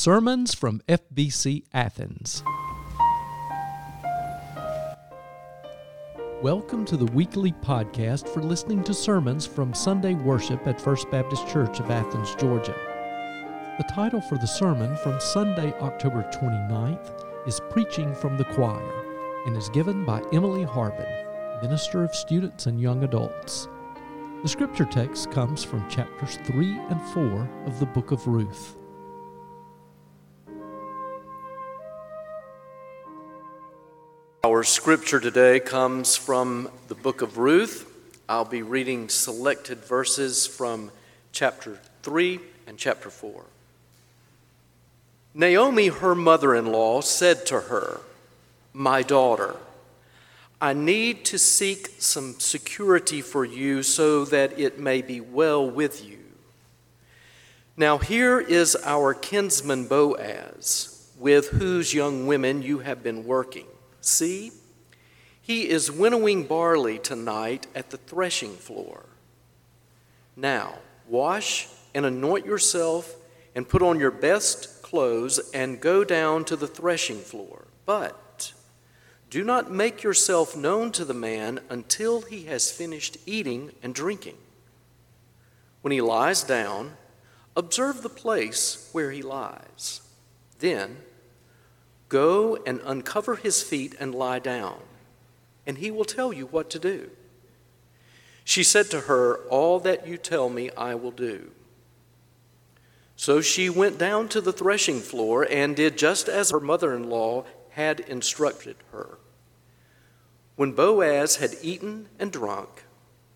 Sermons from FBC Athens. Welcome to the weekly podcast for listening to sermons from Sunday worship at First Baptist Church of Athens, Georgia. The title for the sermon from Sunday, October 29th is Preaching from the Choir and is given by Emily Harbin, Minister of Students and Young Adults. The scripture text comes from chapters 3 and 4 of the book of Ruth. Our scripture today comes from the book of Ruth. I'll be reading selected verses from chapter 3 and chapter 4. Naomi, her mother in law, said to her, My daughter, I need to seek some security for you so that it may be well with you. Now, here is our kinsman Boaz, with whose young women you have been working. See, he is winnowing barley tonight at the threshing floor. Now, wash and anoint yourself and put on your best clothes and go down to the threshing floor. But do not make yourself known to the man until he has finished eating and drinking. When he lies down, observe the place where he lies. Then, Go and uncover his feet and lie down, and he will tell you what to do. She said to her, All that you tell me, I will do. So she went down to the threshing floor and did just as her mother in law had instructed her. When Boaz had eaten and drunk,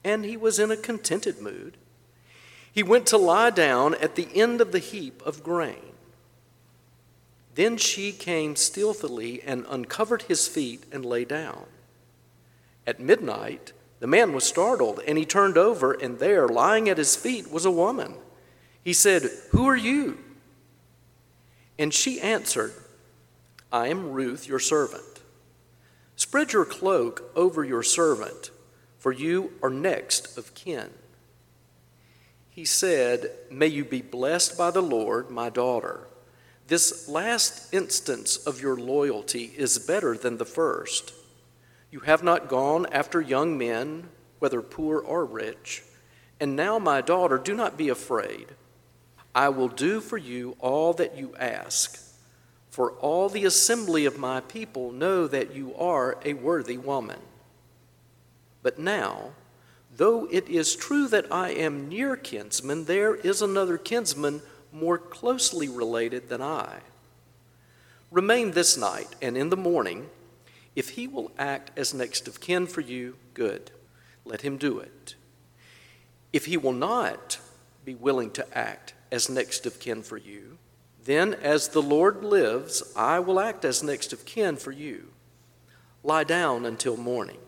and he was in a contented mood, he went to lie down at the end of the heap of grain. Then she came stealthily and uncovered his feet and lay down. At midnight, the man was startled, and he turned over, and there, lying at his feet, was a woman. He said, Who are you? And she answered, I am Ruth, your servant. Spread your cloak over your servant, for you are next of kin. He said, May you be blessed by the Lord, my daughter. This last instance of your loyalty is better than the first. You have not gone after young men, whether poor or rich. And now, my daughter, do not be afraid. I will do for you all that you ask. For all the assembly of my people know that you are a worthy woman. But now, though it is true that I am near kinsman, there is another kinsman more closely related than I. Remain this night, and in the morning, if he will act as next of kin for you, good. Let him do it. If he will not be willing to act as next of kin for you, then as the Lord lives, I will act as next of kin for you. Lie down until morning.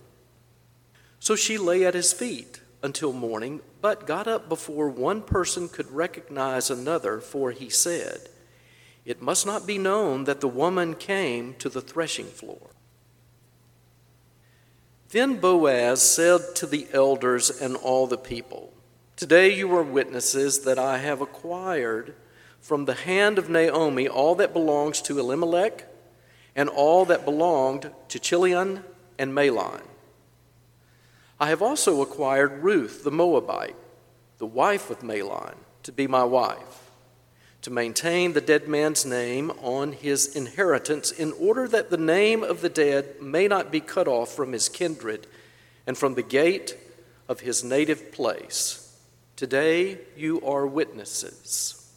So she lay at his feet until morning, but got up before one person could recognize another, for he said, It must not be known that the woman came to the threshing floor. Then Boaz said to the elders and all the people, Today you are witnesses that I have acquired from the hand of Naomi all that belongs to Elimelech and all that belonged to Chilion and Mahlon I have also acquired Ruth the Moabite, the wife of Mahlon, to be my wife, to maintain the dead man's name on his inheritance, in order that the name of the dead may not be cut off from his kindred and from the gate of his native place. Today you are witnesses.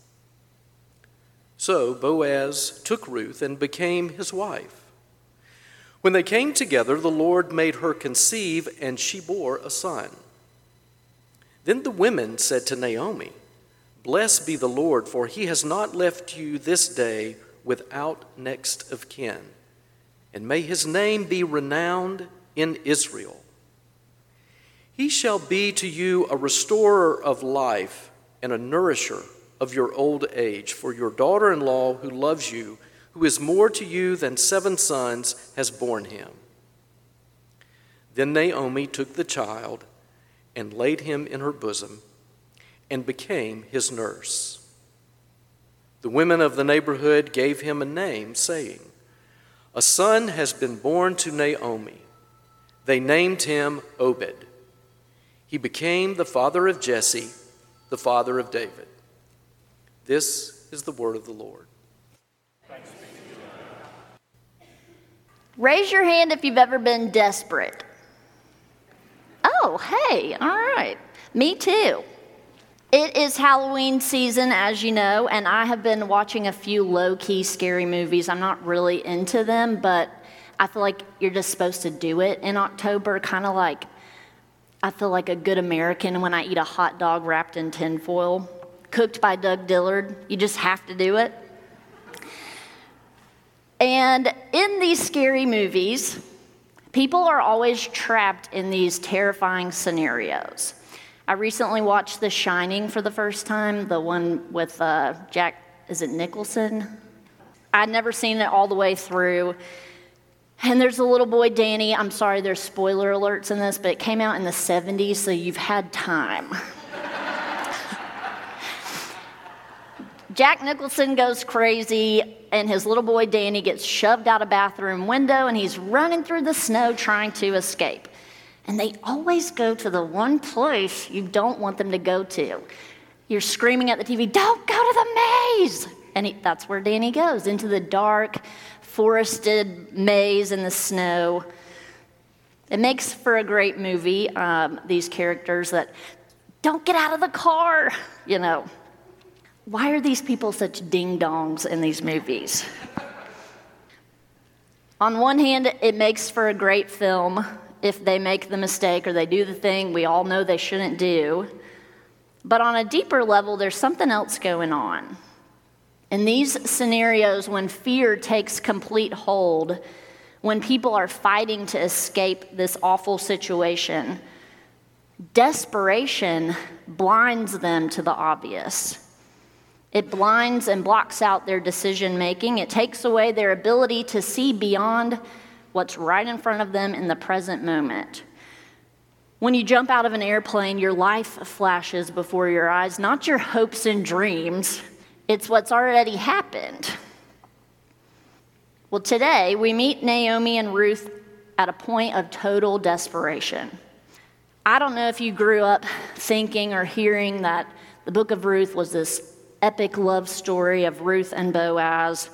So Boaz took Ruth and became his wife. When they came together, the Lord made her conceive, and she bore a son. Then the women said to Naomi, Blessed be the Lord, for he has not left you this day without next of kin, and may his name be renowned in Israel. He shall be to you a restorer of life and a nourisher of your old age, for your daughter in law who loves you who is more to you than seven sons, has borne him. Then Naomi took the child and laid him in her bosom and became his nurse. The women of the neighborhood gave him a name, saying, A son has been born to Naomi. They named him Obed. He became the father of Jesse, the father of David. This is the word of the Lord. Raise your hand if you've ever been desperate. Oh, hey, all right. Me too. It is Halloween season, as you know, and I have been watching a few low key scary movies. I'm not really into them, but I feel like you're just supposed to do it in October, kind of like I feel like a good American when I eat a hot dog wrapped in tinfoil, cooked by Doug Dillard. You just have to do it. And in these scary movies, people are always trapped in these terrifying scenarios. I recently watched The Shining for the first time, the one with uh, Jack, is it Nicholson? I'd never seen it all the way through. And there's a little boy, Danny. I'm sorry, there's spoiler alerts in this, but it came out in the 70s, so you've had time. Jack Nicholson goes crazy, and his little boy Danny gets shoved out a bathroom window, and he's running through the snow trying to escape. And they always go to the one place you don't want them to go to. You're screaming at the TV, don't go to the maze! And he, that's where Danny goes into the dark, forested maze in the snow. It makes for a great movie, um, these characters that don't get out of the car, you know. Why are these people such ding dongs in these movies? On one hand, it makes for a great film if they make the mistake or they do the thing we all know they shouldn't do. But on a deeper level, there's something else going on. In these scenarios, when fear takes complete hold, when people are fighting to escape this awful situation, desperation blinds them to the obvious. It blinds and blocks out their decision making. It takes away their ability to see beyond what's right in front of them in the present moment. When you jump out of an airplane, your life flashes before your eyes, not your hopes and dreams. It's what's already happened. Well, today we meet Naomi and Ruth at a point of total desperation. I don't know if you grew up thinking or hearing that the book of Ruth was this epic love story of Ruth and Boaz,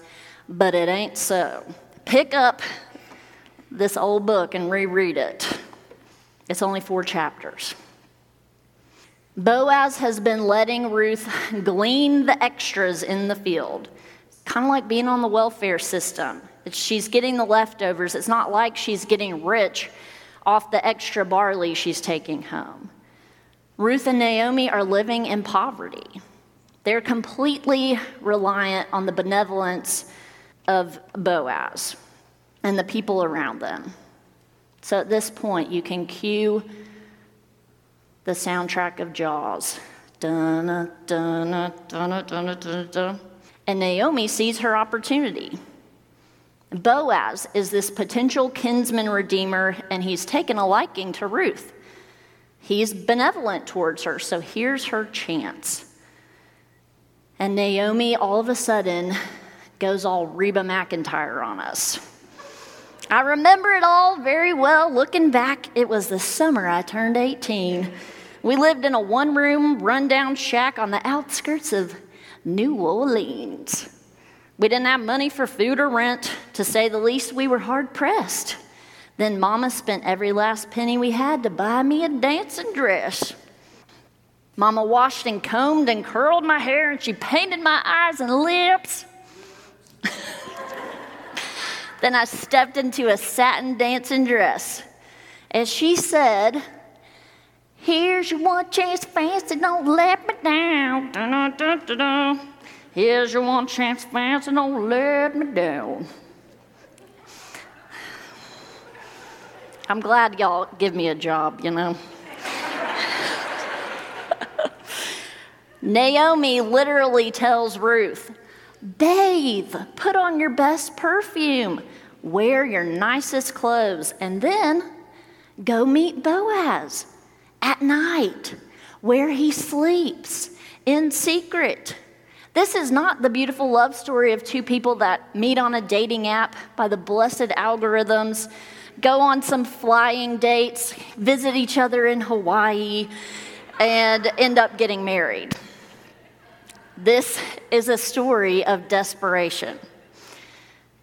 but it ain't so. Pick up this old book and reread it. It's only four chapters. Boaz has been letting Ruth glean the extras in the field, kind of like being on the welfare system. She's getting the leftovers. It's not like she's getting rich off the extra barley she's taking home. Ruth and Naomi are living in poverty. They're completely reliant on the benevolence of Boaz and the people around them. So at this point, you can cue the soundtrack of Jaws. And Naomi sees her opportunity. Boaz is this potential kinsman redeemer, and he's taken a liking to Ruth. He's benevolent towards her, so here's her chance. And Naomi all of a sudden goes all Reba McEntire on us. I remember it all very well. Looking back, it was the summer I turned 18. We lived in a one room, rundown shack on the outskirts of New Orleans. We didn't have money for food or rent. To say the least, we were hard pressed. Then Mama spent every last penny we had to buy me a dancing dress. Mama washed and combed and curled my hair, and she painted my eyes and lips. then I stepped into a satin dancing dress. As she said, Here's your one chance, fancy, don't let me down. Here's your one chance, fancy, don't let me down. I'm glad y'all give me a job, you know. Naomi literally tells Ruth, Bathe, put on your best perfume, wear your nicest clothes, and then go meet Boaz at night where he sleeps in secret. This is not the beautiful love story of two people that meet on a dating app by the blessed algorithms, go on some flying dates, visit each other in Hawaii, and end up getting married. This is a story of desperation.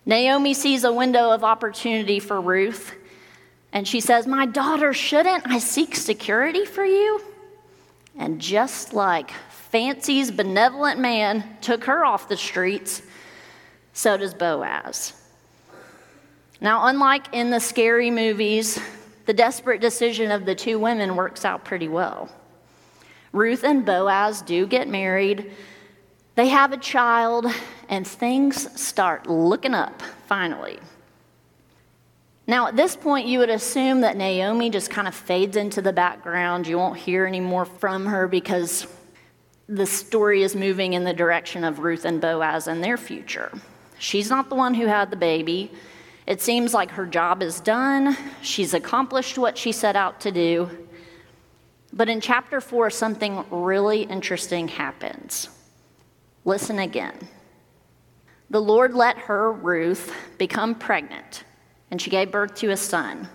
Naomi sees a window of opportunity for Ruth, and she says, My daughter, shouldn't I seek security for you? And just like Fancy's benevolent man took her off the streets, so does Boaz. Now, unlike in the scary movies, the desperate decision of the two women works out pretty well. Ruth and Boaz do get married, they have a child, and things start looking up finally. Now, at this point, you would assume that Naomi just kind of fades into the background. You won't hear any more from her because the story is moving in the direction of Ruth and Boaz and their future. She's not the one who had the baby. It seems like her job is done. She's accomplished what she set out to do. But in chapter four, something really interesting happens. Listen again. The Lord let her, Ruth, become pregnant, and she gave birth to a son.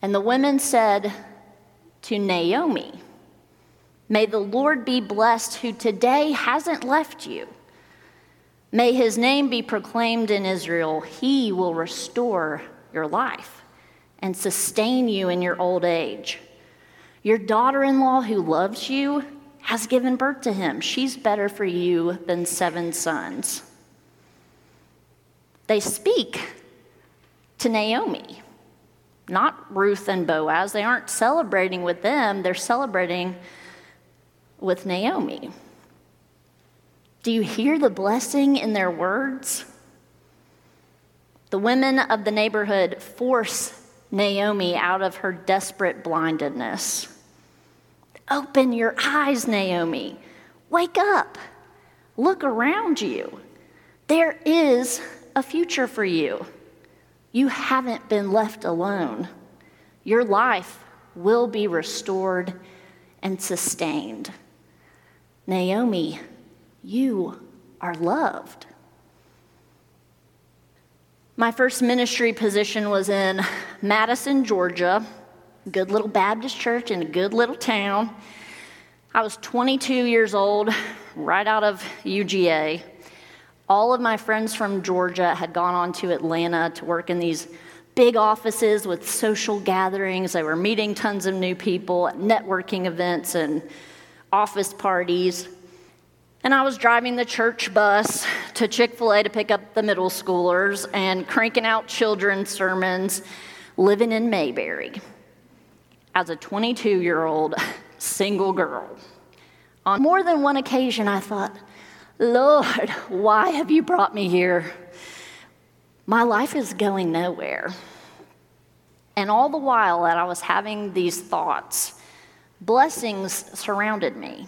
And the women said to Naomi, May the Lord be blessed who today hasn't left you. May his name be proclaimed in Israel. He will restore your life and sustain you in your old age. Your daughter in law, who loves you, has given birth to him. She's better for you than seven sons. They speak to Naomi, not Ruth and Boaz. They aren't celebrating with them, they're celebrating with Naomi. Do you hear the blessing in their words? The women of the neighborhood force Naomi out of her desperate blindedness. Open your eyes, Naomi. Wake up. Look around you. There is a future for you. You haven't been left alone. Your life will be restored and sustained. Naomi, you are loved. My first ministry position was in Madison, Georgia, good little Baptist church in a good little town. I was 22 years old, right out of UGA. All of my friends from Georgia had gone on to Atlanta to work in these big offices with social gatherings. They were meeting tons of new people at networking events and office parties. And I was driving the church bus to Chick fil A to pick up the middle schoolers and cranking out children's sermons, living in Mayberry as a 22 year old single girl. On more than one occasion, I thought, Lord, why have you brought me here? My life is going nowhere. And all the while that I was having these thoughts, blessings surrounded me.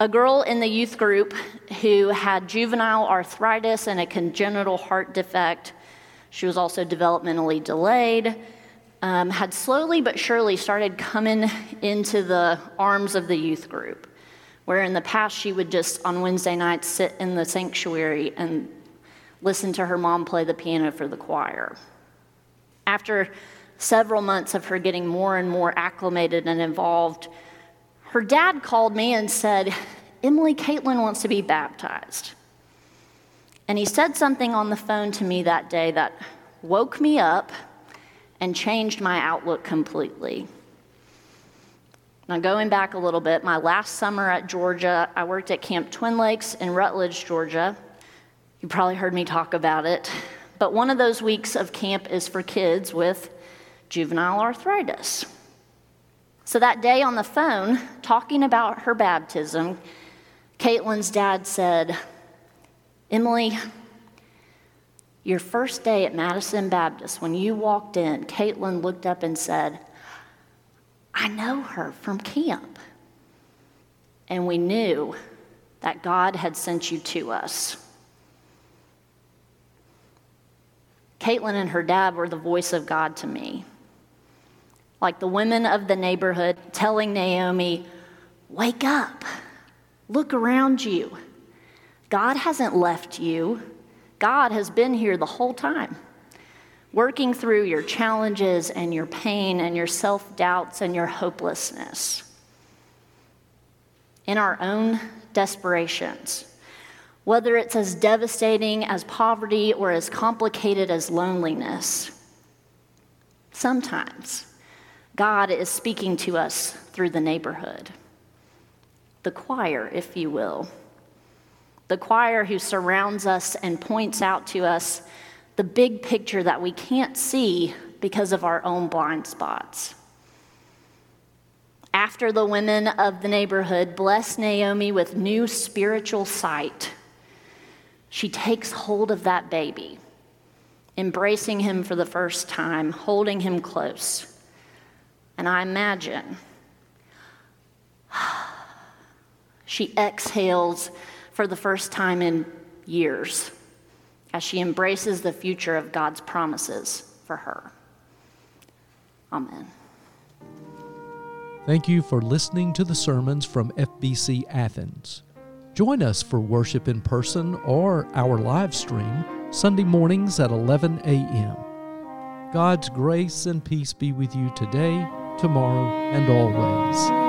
A girl in the youth group who had juvenile arthritis and a congenital heart defect, she was also developmentally delayed, um, had slowly but surely started coming into the arms of the youth group, where in the past she would just on Wednesday nights sit in the sanctuary and listen to her mom play the piano for the choir. After several months of her getting more and more acclimated and involved, her dad called me and said, Emily Caitlin wants to be baptized. And he said something on the phone to me that day that woke me up and changed my outlook completely. Now, going back a little bit, my last summer at Georgia, I worked at Camp Twin Lakes in Rutledge, Georgia. You probably heard me talk about it. But one of those weeks of camp is for kids with juvenile arthritis. So that day on the phone, talking about her baptism, Caitlin's dad said, Emily, your first day at Madison Baptist, when you walked in, Caitlin looked up and said, I know her from camp. And we knew that God had sent you to us. Caitlin and her dad were the voice of God to me. Like the women of the neighborhood telling Naomi, Wake up, Look around you. God hasn't left you, God has been here the whole time, working through your challenges and your pain and your self doubts and your hopelessness. In our own desperations, whether it's as devastating as poverty or as complicated as loneliness, sometimes God is speaking to us through the neighborhood, the choir, if you will the choir who surrounds us and points out to us the big picture that we can't see because of our own blind spots. After the women of the neighborhood bless Naomi with new spiritual sight, she takes hold of that baby, embracing him for the first time, holding him close. And I imagine she exhales for the first time in years as she embraces the future of God's promises for her. Amen. Thank you for listening to the sermons from FBC Athens. Join us for worship in person or our live stream Sunday mornings at 11 a.m. God's grace and peace be with you today, tomorrow, and always.